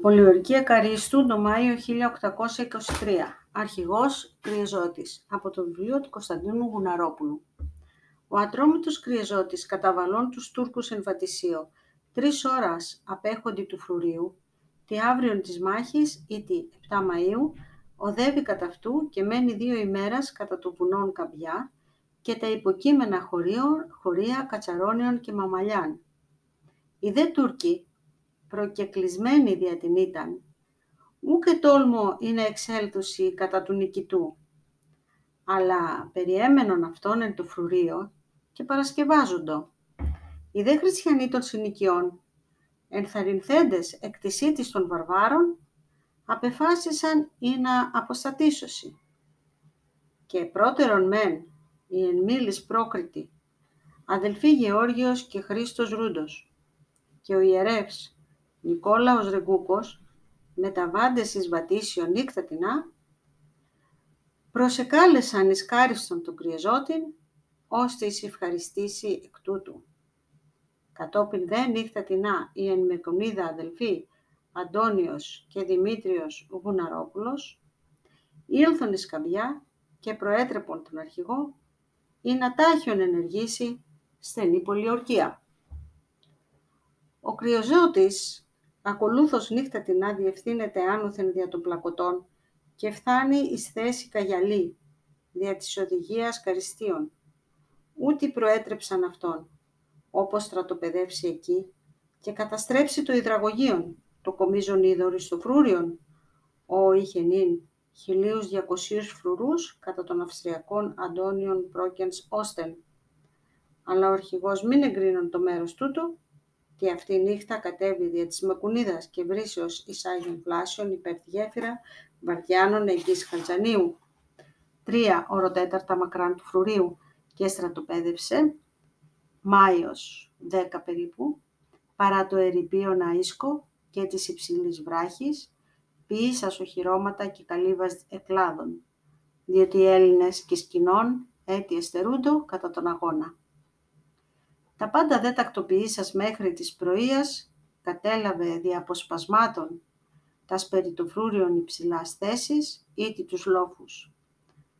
Πολιορκία Καρίστου το Μάιο 1823. Αρχηγός Κρυεζώτης. Από το βιβλίο του Κωνσταντίνου Γουναρόπουλου. Ο ατρόμητος Κρυεζώτης καταβαλών τους Τούρκους εν Βατισίο. Τρεις ώρας απέχοντι του φρουρίου, τη αύριον της μάχης ή τη 7 Μαΐου, οδεύει κατά αυτού και μένει δύο ημέρας κατά το βουνόν Καμπιά και τα υποκείμενα χωρίων, χωρία Κατσαρόνιων και Μαμαλιάν. Οι δε Τούρκοι προκεκλισμένη δια την ήταν, και τόλμο είναι εξέλθουση κατά του νικητού, αλλά περιέμενον αυτόν εν το φρουρίο και παρασκευάζοντο. Οι δε χριστιανοί των συνοικιών, ενθαρρυνθέντες εκ της των βαρβάρων, απεφάσισαν ή να αποστατήσωση. Και πρώτερον μεν, η εν μίλης πρόκριτη, αδελφοί Γεώργιος και Χρήστος Ρούντος, και ο ιερεύς Νικόλαος Ρεγκούκος, μεταβάντες εις Βατήσιο νύχτα τεινά, προσεκάλεσαν εις κάριστον του κρυεζότην, ώστε εις ευχαριστήσει εκ τούτου. Κατόπιν δε νύχτα τεινά η εν Μεκονίδα αδελφοί Αντώνιος και Δημήτριος Γουναρόπουλος, ήλθον εις καμπιά και προέτρεπον τον αρχηγό ή να τάχιον ενεργήσει στενή πολιορκία. Ο κρυοζώτης Ακολούθως νύχτα την άδεια ευθύνεται άνωθεν δια των πλακωτών και φθάνει εις θέση καγιαλή, δια της οδηγίας καριστίων. Ούτε προέτρεψαν αυτόν, όπως στρατοπεδεύσει εκεί, και καταστρέψει το υδραγωγείον, το κομίζον είδωρη στο φρούριον, ο είχε νυν χιλίους διακοσίους φρουρούς κατά των Αυστριακών Αντώνιων Πρόκενς Όστεν. Αλλά ο αρχηγός μην εγκρίνον το μέρος τούτο, και αυτή η νύχτα κατέβη δια της Μακουνίδας και βρίσεως εις Άγιον Πλάσιον υπέρ τη γέφυρα Βαρδιάνων εγγύς Χαλτζανίου. Τρία οροτέταρτα μακράν του φρουρίου και στρατοπέδευσε, Μάιος δέκα περίπου, παρά το ερηπείο Ναΐσκο και της υψηλής βράχης, ποιήσας οχυρώματα και καλύβας εκλάδων, διότι οι Έλληνες και σκηνών έτι εστερούντο κατά τον αγώνα. Τα πάντα δε τακτοποιήσας μέχρι της πρωίας, κατέλαβε δι' αποσπασμάτων τα σπεριτοφρούριον υψηλάς θέσης ή τους λόφους.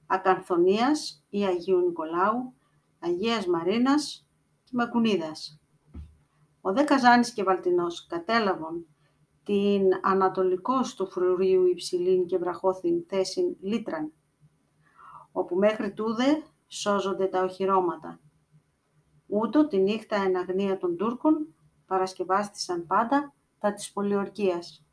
Ακανθονίας ή Αγίου Νικολάου, Αγίας Μαρίνας και Μακουνίδας. Ο δε Καζάνης και Βαλτινός κατέλαβαν την ανατολικός του φρουρίου υψηλήν και βραχώθην θέσιν λίτραν, όπου μέχρι τούδε σώζονται τα οχυρώματα Ούτω τη νύχτα εν αγνία των Τούρκων παρασκευάστησαν πάντα τα της πολιορκίας.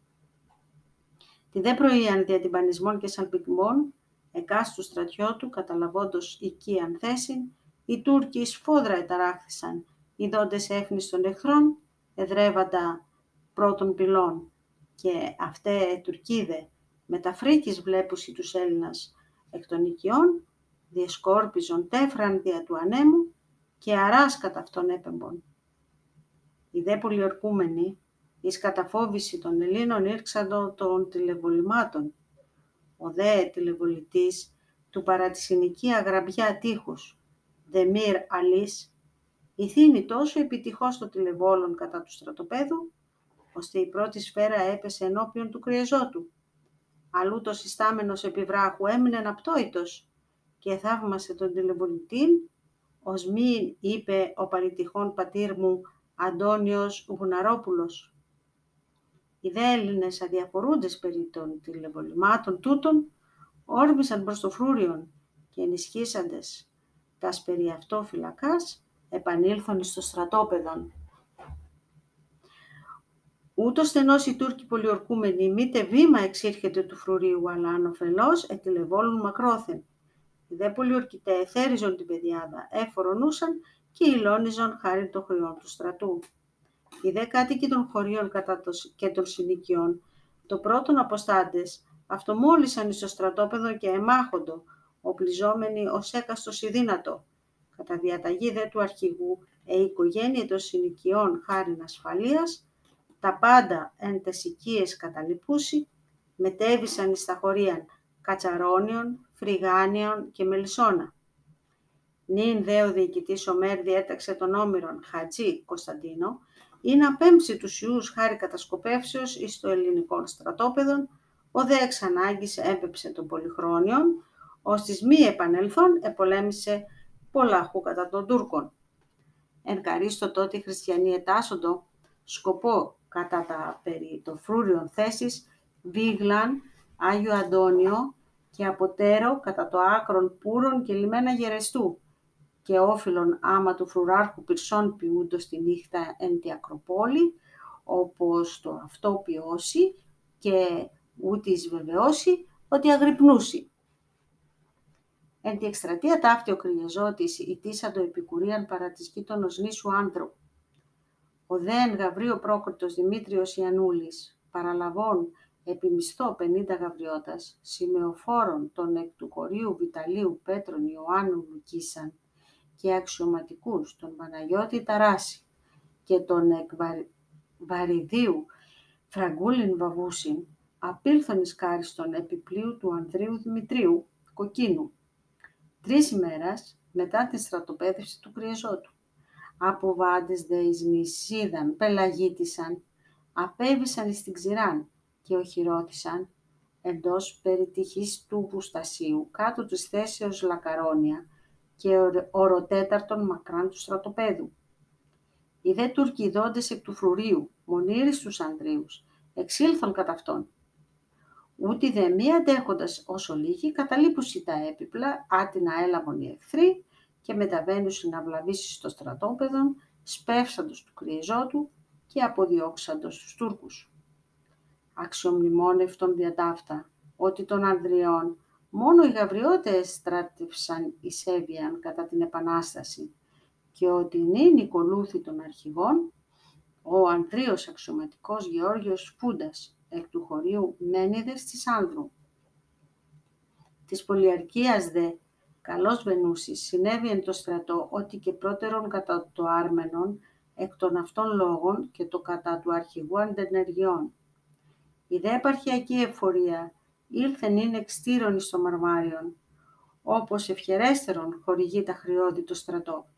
Τη δε πρωίαν δια τυμπανισμών και σαλπιγμών, εκάστου στρατιώτου καταλαβόντος οικίαν θέσιν, οι Τούρκοι σφόδρα εταράχθησαν, ειδώντες έφνης των εχθρών, εδρεύαντα πρώτων πυλών, και αυτέ Τουρκίδε με τα φρίκης βλέπουσι τους Έλληνας εκ των οικειών, διεσκόρπιζον τέφραν δια του ανέμου, και αράς κατά αυτόν έπεμπον. Οι δε πολιορκούμενοι, εις καταφόβηση των Ελλήνων ήρξαντο των τηλεβολημάτων. Ο δε τηλεβολητής του παρά τη συνοική αγραμπιά τείχους, Δεμίρ Αλής, ηθήνει τόσο επιτυχώς το τηλεβόλων κατά του στρατοπέδου, ώστε η πρώτη σφαίρα έπεσε ενώπιον του κρυεζότου. Αλλού το συστάμενος επιβράχου έμεινε αναπτώητος και θαύμασε τον τηλεβολητήν ως μη είπε ο παρητυχόν πατήρ μου Αντώνιος Γουναρόπουλος. Οι δε Έλληνες αδιαφορούντες περί των τηλεβολημάτων τούτων, όρμησαν προς το φρούριον και ενισχύσαντες τας περί αυτό φυλακάς, επανήλθον στο στρατόπεδον. Ούτως στενός οι Τούρκοι πολιορκούμενοι μήτε βήμα εξήρχεται του φρουρίου, αλλά ανοφελώς ετηλεβόλουν μακρόθεν οι δε πολιορκητέ εθέριζον την πεδιάδα, εφορονούσαν και υλώνιζον χάρη των χωριών του στρατού. Οι δε κάτοικοι των χωρίων κατά το, και των συνοικιών, το πρώτον αποστάντες, αυτομόλυσαν εις το στρατόπεδο και εμάχοντο, οπλιζόμενοι ως έκαστος ιδύνατο. Κατά διαταγή δε του αρχηγού, ε οικογένεια των συνοικιών χάριν ασφαλείας, τα πάντα εν τες οικίες καταλυπούσι, μετέβησαν εις τα χωρίαν Κατσαρόνιον, Φρυγάνιον και Μελισσόνα. Νυν δε ο διοικητής Ομέρ διέταξε τον Όμηρον Χατζή Κωνσταντίνο, ή να πέμψει τους Ιούς χάρη κατασκοπεύσεως εις το ελληνικό στρατόπεδο, ο δε εξ ανάγκης έπεψε των πολυχρόνιων, ως της μη επανελθόν επολέμησε πολλαχού κατά των Τούρκων. Εν καρίστο τότε οι χριστιανοί ετάσσοντο σκοπό κατά τα περί το φρούριον θέσεις Βίγλαν, Άγιο Αντώνιο και Αποτέρο κατά το άκρον Πούρων και λιμένα Γερεστού και όφιλον άμα του φρουράρχου πυρσών ποιούντος τη νύχτα εν τη Ακροπόλη, όπως το αυτό ποιώσει και ούτις βεβαιώσει ότι αγρυπνούσει. Εν τη εκστρατεία ταύτη ο κρυεζότης ητήσα το επικουρίαν παρά της γείτονος νήσου άνδρου. Ο δέν Γαβρίο Πρόκριτος Δημήτριος Ιαννούλης, παραλαβών επιμισθώ πενήντα γαβριώτας, σημεοφόρων των εκ του κορίου Βιταλίου Πέτρων Ιωάννου Λουκίσαν και αξιωματικούς τον Παναγιώτη Ταράση και τον εκ Βαριδίου Φραγκούλιν Βαβούσιν, απήλθον εις κάριστον επιπλίου του Ανδρίου Δημητρίου, κοκκίνου, τρεις ημέρας μετά τη στρατοπέδευση του Κρυεζότου. Από βάντες δε εις νησίδαν, πελαγίτησαν, απέβησαν εις την ξηράν και οχυρώθησαν εντός περιτυχής του Βουστασίου, κάτω της θέσεως Λακαρόνια και οροτέταρτον μακράν του στρατοπέδου. Οι δε Τούρκοι δόντες εκ του φρουρίου, μονήρις τους Ανδρίους, εξήλθον κατά αυτόν Ούτε δε μη αντέχοντας όσο λίγοι, καταλείπουσι τα έπιπλα, άτινα έλαβον οι εχθροί και μεταβαίνουσι να βλαβήσει στο στρατόπεδο, σπεύσαντος του κρυεζότου και αποδιώξαντος τους Τούρκους. Αξιομνημόνευτον διατάφτα ότι των Ανδριών μόνο οι Γαβριώτες στράτευσαν οι Σέβιαν κατά την Επανάσταση και ότι νυν οικολούθη των αρχηγών ο Ανδρείος αξιωματικός Γεώργιος Φούντας εκ του χωρίου Μένιδες της Άνδρου. Της πολιαρκίας δε, καλός Βενούσης, συνέβη εν το στρατό ότι και πρώτερον κατά το Άρμενον, εκ των αυτών λόγων και το κατά του αρχηγού αντενεργειών. Η δε επαρχιακή εφορία ήλθεν είναι εξτήρων εις το μαρμάριον, όπως ευχερέστερον χορηγεί τα χρειώδη το στρατό.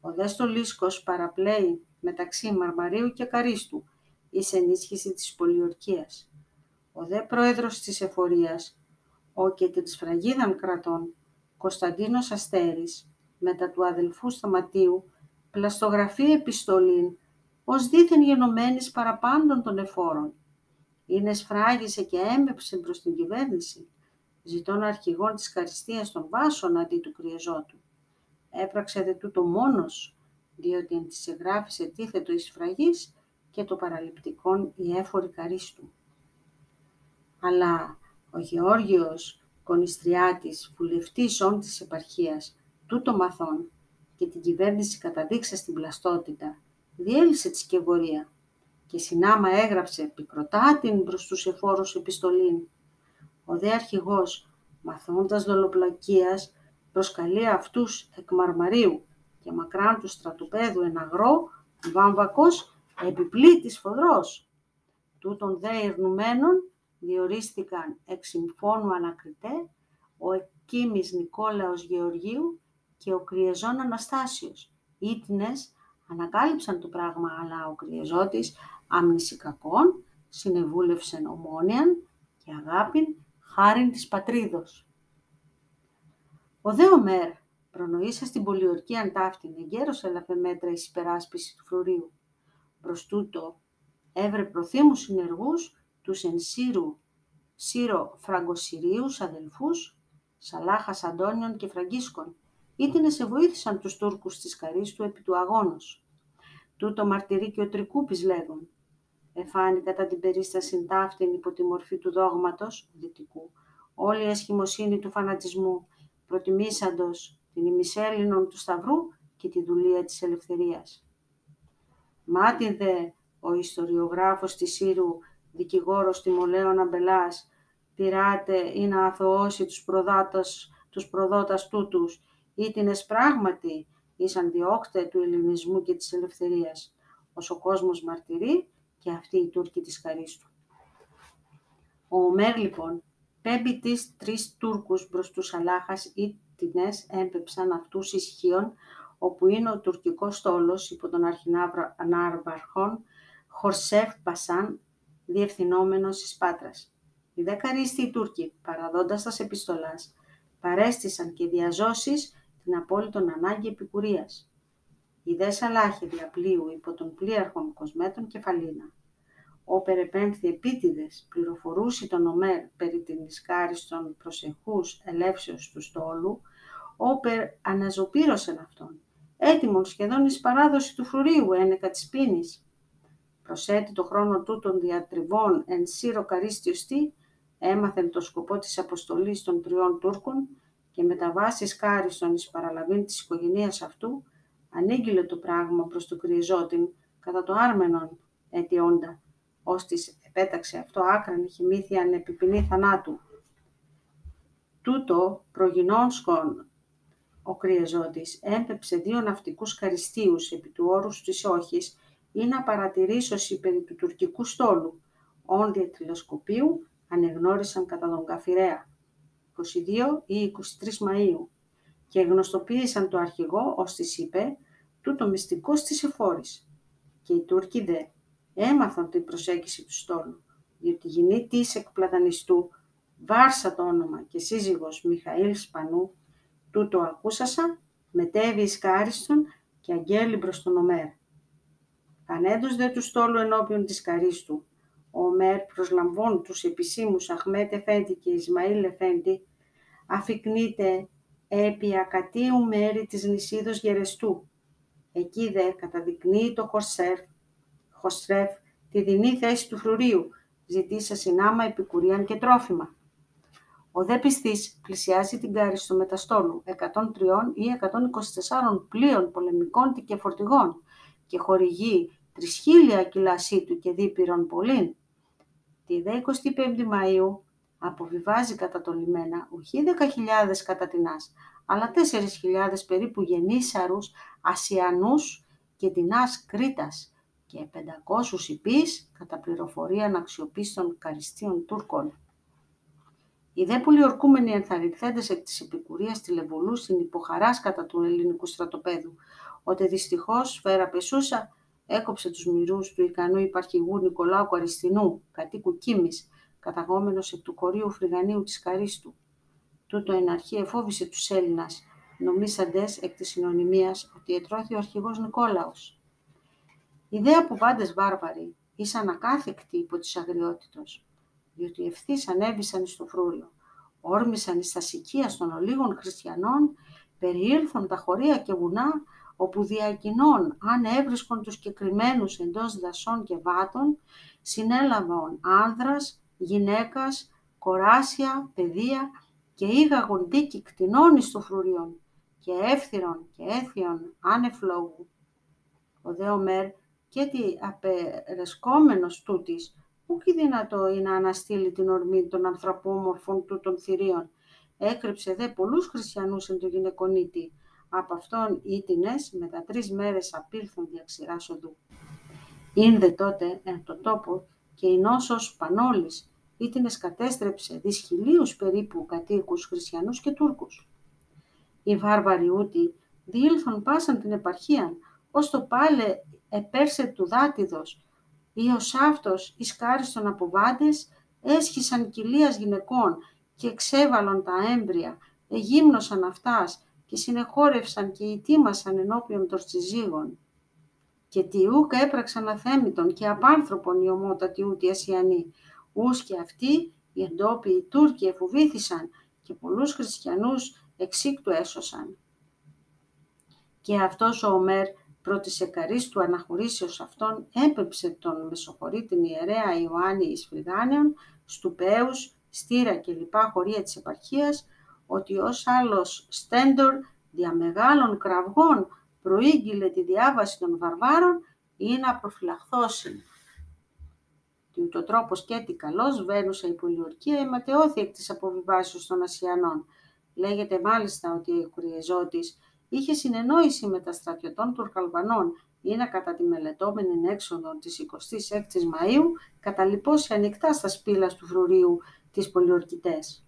Ο δε στολίσκος παραπλέει μεταξύ Μαρμαρίου και Καρίστου, εις ενίσχυση της πολιορκίας. Ο δε πρόεδρος της εφορίας, ο και της φραγίδαν κρατών, Κωνσταντίνος Αστέρης, μετά του αδελφού Σταματίου, πλαστογραφεί επιστολήν, ως δίθεν γενομένης παραπάντων των εφόρων. Είναι σφράγισε και έμπεψε προς την κυβέρνηση, ζητών αρχηγών της καριστίας των βάσων αντί του κρυεζότου. Έπραξε δε τούτο μόνος, διότι εν της εγγράφης ετίθετο εις φραγής, και το παραληπτικόν η έφορη καρίστου. Αλλά ο Γεώργιος Κονιστριάτης, βουλευτής όν της επαρχίας, τούτο μαθών και την κυβέρνηση καταδείξα στην πλαστότητα, διέλυσε τη σκευωρία και συνάμα έγραψε πικροτά την προς τους εφόρους επιστολήν. Ο δε αρχηγός, μαθώντας δολοπλακίας, προσκαλεί αυτούς εκ Μαρμαρίου και μακράν του στρατοπέδου εν αγρό, βάμβακος επιπλήτης φοδρός. Τούτων δε ειρνουμένων διορίστηκαν εξ συμφώνου ανακριτέ ο Εκκίμης Νικόλαος Γεωργίου και ο Κριεζόν Αναστάσιος. Ήτινες ανακάλυψαν το πράγμα, αλλά ο Κριεζότης άμνηση κακών συνεβούλευσεν ομόνιαν και αγάπην χάριν της πατρίδος. Ο δε Ομέρ προνοήσα στην πολιορκία αντάφτην εγκαίρος έλαβε μέτρα εις υπεράσπιση του φρουρίου. Προς τούτο έβρε προθύμους συνεργούς τους εν Σύρου, Σύρο Φραγκοσυρίους αδελφούς, Σαλάχας Αντώνιων και Φραγκίσκων, ήτινε σε βοήθησαν τους Τούρκους της Καρίστου επί του αγώνος. Τούτο μαρτυρεί και ο Τρικούπης λέγον. Εφάνει κατά την περίσταση ταύτην υπό τη μορφή του δόγματος, δυτικού, όλη η ασχημοσύνη του φανατισμού, προτιμήσαντος την ημισέλινον του Σταυρού και τη δουλεία της ελευθερίας. Μάτι δε ο ιστοριογράφος της Σύρου, δικηγόρος τιμολέων αμπελάς, πειράτε ή να αθωώσει τους, προδάτας, τους προδότας τούτους, ή την εσπράγματι ήσαν διώκτε του ελληνισμού και της ελευθερίας, ως ο κόσμος μαρτυρεί και αυτοί οι Τούρκοι της Χαρίστου. Ο Ομέρ λοιπόν πέμπει τις τρεις Τούρκους μπρος τους Αλάχας ή τινές έμπεψαν αυτούς ισχύων όπου είναι ο τουρκικός στόλος υπό τον αρχινάρβαρχον Χορσέφ Πασάν, διευθυνόμενος της Πάτρας. Οι δέκα ρίστοι Τούρκοι, παραδόντας τας επιστολάς, παρέστησαν και διαζώσεις την απόλυτον ανάγκη επικουρίας. Η δε Σαλάχη διαπλοίου υπό τον πλοίαρχον Κοσμέτων Κεφαλίνα. Ο περεπέμφθη επίτηδες πληροφορούσε τον Ομέρ περί την ισκάριστον προσεχούς ελεύσεως του στόλου, όπερ αναζωπήρωσεν αυτόν, έτοιμον σχεδόν εις παράδοση του φρουρίου ένεκα της πίνης. Προσέτει το χρόνο τούτων διατριβών εν σύρο καρίστιος τι, έμαθεν το σκοπό της αποστολής των τριών Τούρκων και με τα βάσεις κάριστον εις παραλαβήν της οικογένειας αυτού, ανήγγειλε το πράγμα προς το κρυεζότην κατά το άρμενον αιτιόντα, ώστις επέταξε αυτό άκραν χυμήθιαν επιπινή θανάτου. Τούτο προγινόνσκον ο κρυεζότης έμπεψε δύο ναυτικούς καριστίους επί του όρους της όχης ή να παρατηρήσωση περί του τουρκικού στόλου, όντια τηλεσκοπίου ανεγνώρισαν κατά τον Καφιρέα, 22 ή 23 Μαΐου, και γνωστοποίησαν το αρχηγό, ως της είπε, τούτο μυστικό της εφόρης. Και οι Τούρκοι δε έμαθαν την προσέγγιση του στόλου, διότι η γυνή της εκπλατανιστού, Βάρσα το όνομα και σύζυγος Μιχαήλ Σπανού, τούτο ακούσασα, μετέβη εις Κάριστον και αγγέλει μπρος τον Ομέρ. Πανέντος δε του στόλου ενώπιον της Καρίστου, ο Ομέρ προσλαμβών τους επισήμους Αχμέτ Εφέντη και Ισμαήλ Εφέντη, αφικνείται επί ακατίου μέρη της νησίδος Γερεστού. Εκεί δε καταδεικνύει το Χωσέρ, Χωστρέφ τη δινή θέση του φρουρίου, ζητήσα συνάμα επικουρίαν και τρόφιμα. Ο δε πιστής πλησιάζει την Κάριστο μεταστόλου 103 ή 124 πλοίων πολεμικών και φορτηγών και χορηγεί τρισχίλια κιλασί του και δίπυρον πολλήν. Τη 25η Μαΐου αποβιβάζει κατά το λιμένα όχι 10.000 κατά τεινάς, αλλά 4.000 περίπου γεννήσαρους Ασιανούς και τεινάς Κρήτας και 500 υπείς κατά πληροφορία αξιοπίστων καριστίων Τούρκων. Οι δε πολιορκούμενοι ενθαρρυνθέντες εκ της επικουρίας τηλεβολούσιν υποχαράς κατά του ελληνικού στρατοπέδου, ότι δυστυχώς σφαίρα πεσούσα έκοψε τους μυρούς του ικανού υπαρχηγού Νικολάου Καριστινού, κατοίκου Κίμης, καταγόμενος εκ του κορείου Φρυγανίου της Καρίστου. Τούτο εν αρχή εφόβησε τους Έλληνας, νομίσαντες εκ της συνωνυμίας ότι ετρώθη ο αρχηγός Νικόλαος. Οι δε αποβάντες βάρβαροι ήσαν ακάθεκτοι υπό της αγριότητος, διότι ευθύς ανέβησαν στο φρούριο. Όρμησαν εις τα σικία των ολίγων χριστιανών, περιήλθον τα χωρία και βουνά, όπου διακοινών, αν έβρισκον τους κεκριμένους εντός δασών και βάτων, συνέλαβαν άνδρας, γυναίκας, κοράσια, παιδεία και ήγαγον δίκη κτηνών εις το φρουριόν και εύθυρον και έθιον άνευ λόγου. Ο δε Ομέρ και τι απερεσκόμενος τούτης, που και δυνατό είναι να αναστείλει την ορμή των ανθρωπόμορφων του των θηρίων. Έκρυψε δε πολλούς χριστιανούς εν το γυναικονίτη, από αυτόν ήτινες μετά τρεις μέρες απήλθον διαξηράς οδού. Ήνδε τότε εν το τόπο και η νόσος Πανόλης ήτινες κατέστρεψε δυσχυλίους περίπου κατοίκους χριστιανούς και Τούρκους. Οι βάρβαροι ούτι διήλθον πάσαν την επαρχία, ως το πάλε επέρσε του δάτιδος, ή ο σάφτος εις κάριστον αποβάντες, έσχισαν κοιλίας γυναικών και εξέβαλον τα έμπρια, εγύμνωσαν αυτάς και συνεχόρευσαν και ητήμασαν ενώπιον των συζύγων. Και τι ούκ έπραξαν αθέμητον και απάνθρωπον οι ομότατοι ούτι ασιανοί, ούς και αυτοί οι εντόπιοι Τούρκοι εφοβήθησαν και πολλούς χριστιανούς εξήκτου έσωσαν. Και αυτός ο Ομέρ πρώτης εκαρής του αναχωρήσεως αυτών έπεψε τον Μεσοχωρήτην ιερέα Ιωάννη εις Φρυγάνεων, Στουπέους, Στήρα και λοιπά χωρία της επαρχίας, ότι ως άλλος στέντορ δια μεγάλων κραυγών προήγγειλε τη διάβαση των βαρβάρων ή να προφυλαχθώσει. Τι ούτω τρόπος και τι καλός βαίνουσα η πολιορκία αιματεώθη εκ της αποβιβάσεως των Ασιανών. Λέγεται μάλιστα ότι ο Κουριεζώτης είχε συνεννόηση με τα στρατιωτών Τουρκαλβανών ή να κατά τη μελετώμενη έξοδο της 26ης Μαΐου καταλυπώσει ανοιχτά στα σπήλα του φρουρίου τις πολιορκητές.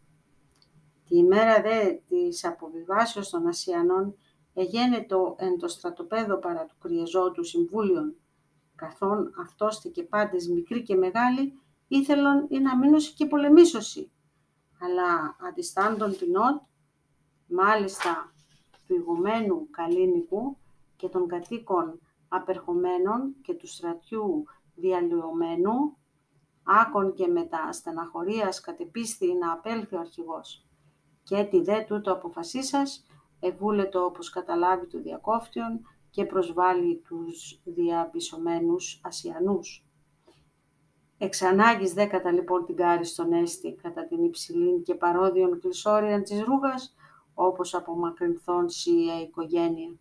Τη ημέρα δε της αποβιβάσεως των Ασιανών εγένετο εν το στρατοπέδο παρά του κρυεζότου συμβούλιον, καθόν αυτός και πάντες μικροί και μεγάλοι, ήθελον ή να μείνωση και πολεμήσωση. Αλλά αντιστάντων ότ, μάλιστα του ηγουμένου Καλίνικου και των κατοίκων απερχομένων και του στρατιού διαλυωμένου, άκον και μετά στεναχωρίας κατεπίστη να απέλθει ο αρχηγός. Και έτι δε τούτο αποφασίσας, ευούλετο όπως καταλάβει του διακόφτιον και προσβάλλει τους διαπισωμένους Ασιανούς. Εξ ανάγκης δέκατα λοιπόν την κάρη στον έστη κατά την υψηλήν και παρόδιον κλεισόριαν της ρούγας, όπως απομακρυνθών σία οικογένεια.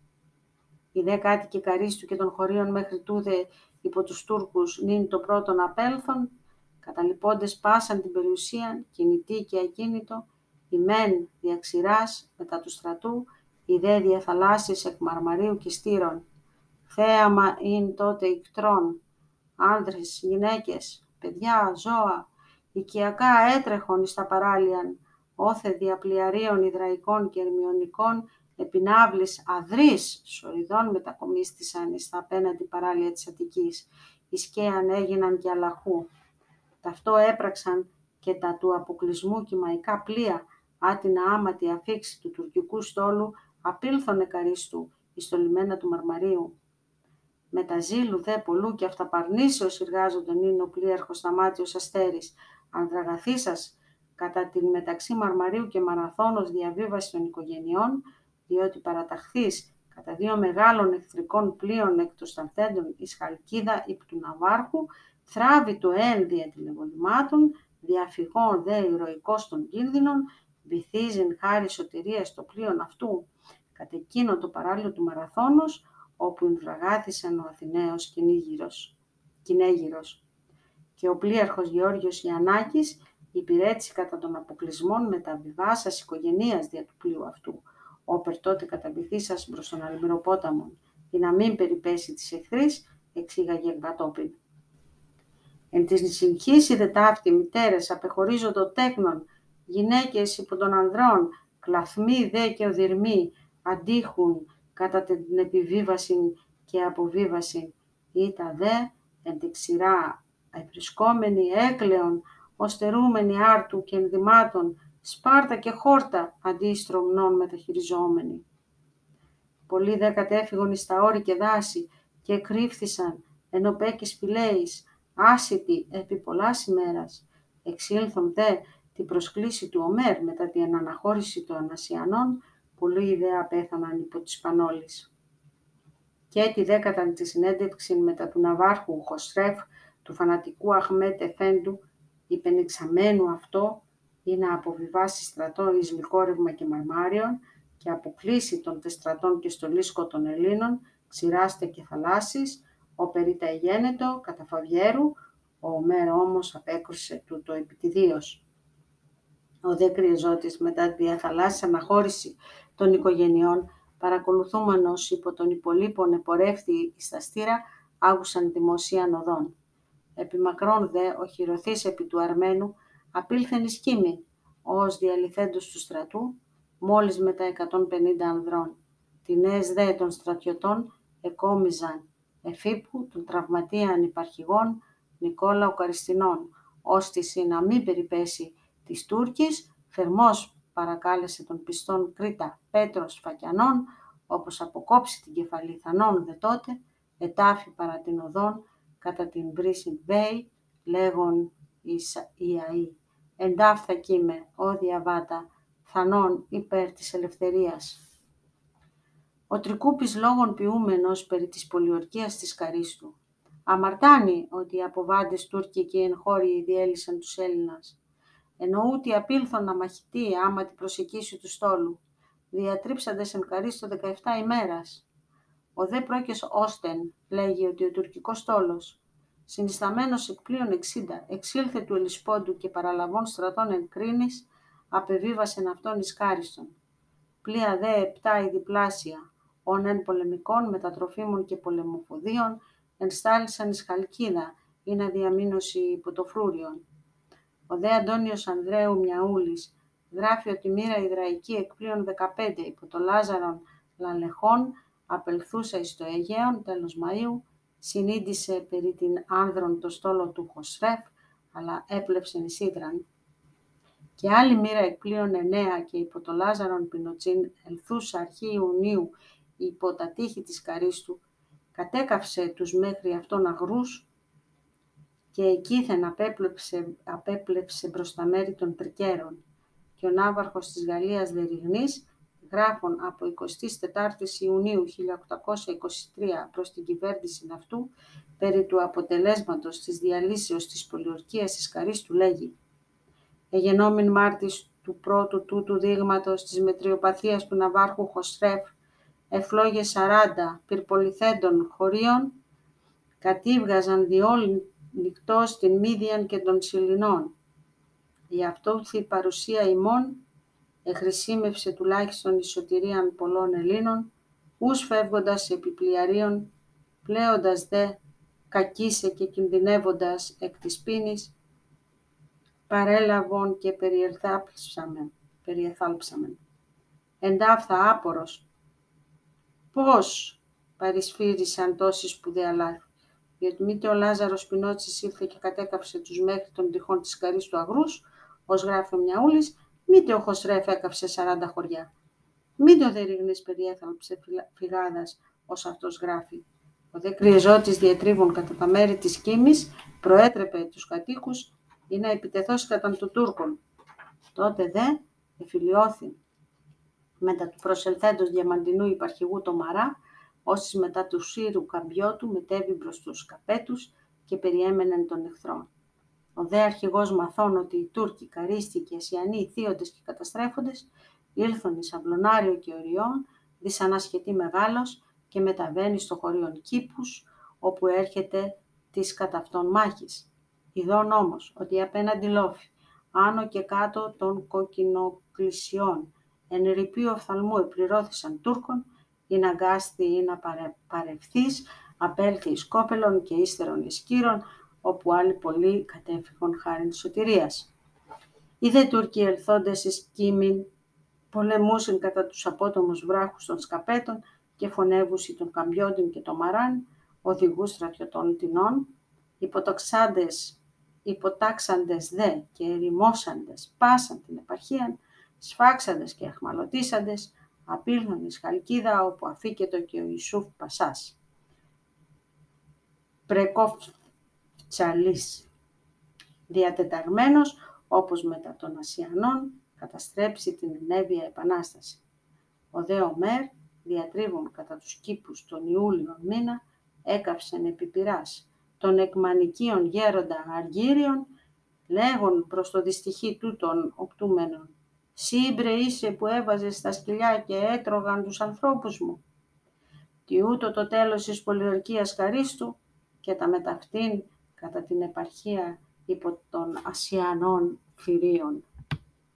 Οι δε κάτοικοι καρίστου και των χωρίων μέχρι τούδε υπό τους Τούρκους νυν το πρώτον απέλθον, καταλυπώντες πάσαν την περιουσία, κινητή και ακίνητο, η μεν διαξηράς μετά του στρατού, η δε διαθαλάσσης εκ μαρμαρίου και στήρων. Θέαμα ειν τότε ικτρών, άνδρες, γυναίκες, παιδιά, ζώα, οικιακά έτρεχον εις τα παράλιαν, όθε διαπλιαρίων υδραϊκών και ερμιονικών, επινάβλης αδρής σοριδών μετακομίστησαν εις τα απέναντι παράλια της Αττικής, εις και αν έγιναν και αλαχού. Ταυτό έπραξαν και τα του αποκλεισμού κυμαϊκά πλοία, άτινα άματη αφήξη του τουρκικού στόλου, απήλθον εκαρίστου εις το λιμένα του Μαρμαρίου. Με τα ζήλου δε πολλού και αυταπαρνήσεως εργάζονταν είναι ο πλοίαρχος Σταμάτιος Αστέρης, ανδραγαθήσας κατά την μεταξύ Μαρμαρίου και Μαραθώνος διαβίβασης των οικογενειών, διότι παραταχθείς κατά δύο μεγάλων εχθρικών πλοίων εκ των σταθέντων εις Χαλκίδα υπ του Ναβάρχου, θράβει το ένδια τηλεβολημάτων, διαφυγών δε ηρωικός των κίνδυνων, βυθίζειν χάρη σωτηρίας στο πλοίο αυτού, κατ' εκείνο το παράλληλο του Μαραθώνος, όπου εμφραγάθησαν ο Αθηναίος κυνήγυρος, κυνέγυρος. Και ο πλοίαρχος Γεώργιος Ιαννάκης υπηρέτησε κατά των αποκλεισμών μεταβιβάσας οικογενείας δια του πλοίου αυτού, όπερ τότε καταβυθήσας προς τον Αλμυροπόταμον, για να μην περιπέσει της εχθρής, εξήγαγε κατόπιν. Εν της συγχύση δε ταύτη μητέρες απεχωρίζοντο τέκνον, γυναίκες υπό των ανδρών, κλαθμοί δε και οδυρμοί, αντίχουν κατά την επιβίβαση και αποβίβαση, τα δε εν τη ξηρά ευρισκόμενοι έκλεον, οστερούμενοι άρτου και ενδυμάτων, Σπάρτα και χόρτα αντί στρομνών μεταχειριζόμενοι. Πολλοί δε κατέφυγαν εις τα όρη και δάση και κρύφθησαν ενώ πέκει σπηλαίης, άσυτοι επί πολλάς ημέρας. Εξήλθον δε την προσκλήση του Ομέρ μετά την αναχώρηση των Ασιανών, πολλοί δε απέθαναν υπό της Πανόλης. Και τη δέκαταν τη συνέντευξη μετά του Ναβάρχου Χοστρέφ, του φανατικού Αχμέτ Εφέντου, υπενεξαμένου αυτό, ή να αποβιβάσει στρατό εις λικόρευμα και μαρμάριον και αποκλείσει των τεστρατών και στολίσκο των Ελλήνων, ξηράστε και θαλάσσης, ο περίτα εγένετο, κατά Φαβιέρου, ο Μέρο όμως απέκρουσε τούτο επιτιδίως. Ο δε κρυεζότης μετά τη διαθαλάσσια αναχώρηση των οικογενειών, παρακολουθούμενος υπό τον υπολείπων επορεύθη εις τα στήρα, άγουσαν δημοσίαν οδών. Επιμακρών δε ο χειροθής επί του Αρμένου, απήλθεν εις Κίμη, ως διαλυθέντος του στρατού, μόλις με τα 150 ανδρών. Τινές δε των στρατιωτών εκόμιζαν εφήπου των τραυματίαν υπαρχηγών Νικόλα ο Καριστινών, ώστε να μην περιπέσει της Τούρκης, θερμός παρακάλεσε τον πιστόν Κρήτα Πέτρος Φακιανών, όπως αποκόψει την κεφαλή Θανών δε τότε, ετάφη παρά την οδόν, κατά την Μπρίσιν Μπέι, λέγον Ιαΐ εντάφθα κείμε, ο διαβάτα, θανών υπέρ της ελευθερίας. Ο Τρικούπης λόγων ποιούμενος περί της πολιορκίας της Καρίστου. Αμαρτάνει ότι οι αποβάντες Τούρκοι και οι εγχώριοι διέλυσαν τους Έλληνας. Εννοούτι απήλθον να μαχητεί άμα την προσεκίσει του στόλου. Διατρίψαντες εν Καρίστο 17 ημέρας. Ο δε πρόκες Όστεν λέγει ότι ο τουρκικός στόλος συνισταμένος εκ πλοίων 60, εξήλθε του Ελισπόντου και παραλαβών στρατών εν κρίνης, απεβίβασεν αυτόν εις κάριστον. Πλοία δε επτά η διπλάσια, ον εν πολεμικών μετατροφίμων και πολεμοφοδίων, ενστάλησαν εις Χαλκίδα, ή να διαμήνωση υπό το φρούριον. Ο δε Αντώνιος Ανδρέου Μιαούλης γράφει ότι μοίρα Ιδραϊκή εκ πλοίων 15 υπό το Λάζαρον λαλεχών, απελθούσα εις το Αιγαίον τέλος Μαΐου, συνήντησε περί την άνδρον το στόλο του Χοσρέφ, αλλά έπλεψε νησίδραν. Και άλλη μοίρα εκπλήων εννέα και υπό το Λάζαρον Πινοτσίν ελθούσα αρχή Ιουνίου υπό τα τείχη της Καρίστου, κατέκαυσε τους μέχρι αυτόν αγρούς και εκείθεν απέπλεψε, απέπλεψε μπροστά μέρη των τρικέρων. Και ο ναύαρχος της Γαλλίας Δεριγνής γράφων από 24 Ιουνίου 1823 προς την κυβέρνηση αυτού περί του αποτελέσματος της διαλύσεως της πολιορκίας της Καρίστου λέγει «Εγενόμην μάρτης του πρώτου τούτου δείγματος της μετριοπαθίας του Ναβάρχου Χοσρέφ εφλόγες 40 πυρπολιθέντων χωρίων, κατήβγαζαν διόλοι νυχτός την Μύδιαν και των Σιλινών. Η αυτόθη παρουσία ημών εχρησίμευσε τουλάχιστον η σωτηρίαν πολλών Ελλήνων, ούς φεύγοντας επιπλιαρίων, πλέοντας δε κακίσε και κινδυνεύοντας εκ της πίνης, παρέλαβον και περιεθάλψαμεν. Εντάφθα άπορος, πώς παρισφύρισαν τόσοι σπουδαία λάθη, διότι μήτε ο Λάζαρος Πινότσης ήρθε και κατέκαψε τους μέχρι των τυχών της καρής του αγρούς, ως γράφει ο Μιαούλης, μήτε ο Χωσρέφ έκαψε 40 χωριά. Μήτε ο Δερίγνης περιέθαλψε φυγάδας, ως αυτός γράφει. Ο δε κρυεζότης διατρίβων κατά τα μέρη της Κίμης προέτρεπε τους κατοίκους ή να επιτεθώσει κατά των Τούρκων. Τότε δε εφιλιώθη μετά του προσελθέντος διαμαντινού υπαρχηγού το Μαρά, όσοι μετά του Σύρου καμπιότου μετέβη προς τους καπέτους και περιέμεναν τον εχθρό. Ο δε αρχηγός μαθών ότι οι Τούρκοι, Καρίστοι Ασιανοί, θείοντες και καταστρέφοντες ήλθον εις αυλονάριο και οριών, δυσανασχετή μεγάλος και μεταβαίνει στο χωρίον Κήπους, όπου έρχεται της κατά αυτών μάχης. Ιδών όμως ότι απέναντι λόφι, άνω και κάτω των κοκκινοκλησιών, εν ρηπείο οφθαλμού επληρώθησαν Τούρκων, ή να γκάστη ή να παρε, παρευθείς, απέλθει εις κόπελων και ύστερον εις κύρων, όπου άλλοι πολλοί κατέφυγαν χάριν σωτηρίας. Οι Τούρκοι ελθόντες εις Κίμην, πολεμούσαν κατά τους απότομους βράχους των σκαπέτων και φωνεύουσι των καμπιόντων και των μαράν, οδηγούς στρατιωτών τεινών, υποτοξάντες, υποτάξαντες δε και ερημώσαντες πάσαν την επαρχία, σφάξαντες και αχμαλωτήσαντες, απήλθον εις Χαλκίδα όπου αφήκετο και ο Ιησούφ Πασάς. Πρεκόφτσαλής, διατεταγμένος όπως μετά των Ασιανών καταστρέψει την ενέβεια επανάσταση. Ο δε Ομέρ, διατρίβων κατά τους κήπους τον Ιούλιο μήνα, έκαψεν επιπυράς των εκμανικίων γέροντα αργύριων, λέγον προς το δυστυχή τούτων οπτούμενων Σύμπρε είσαι που έβαζες στα σκυλιά και έτρωγαν τους ανθρώπους μου. Τι ούτω το τέλος της πολιορκίας Καρίστου και τα μεταυτήν κατά την επαρχία υπό των Ασιανών φυρίων.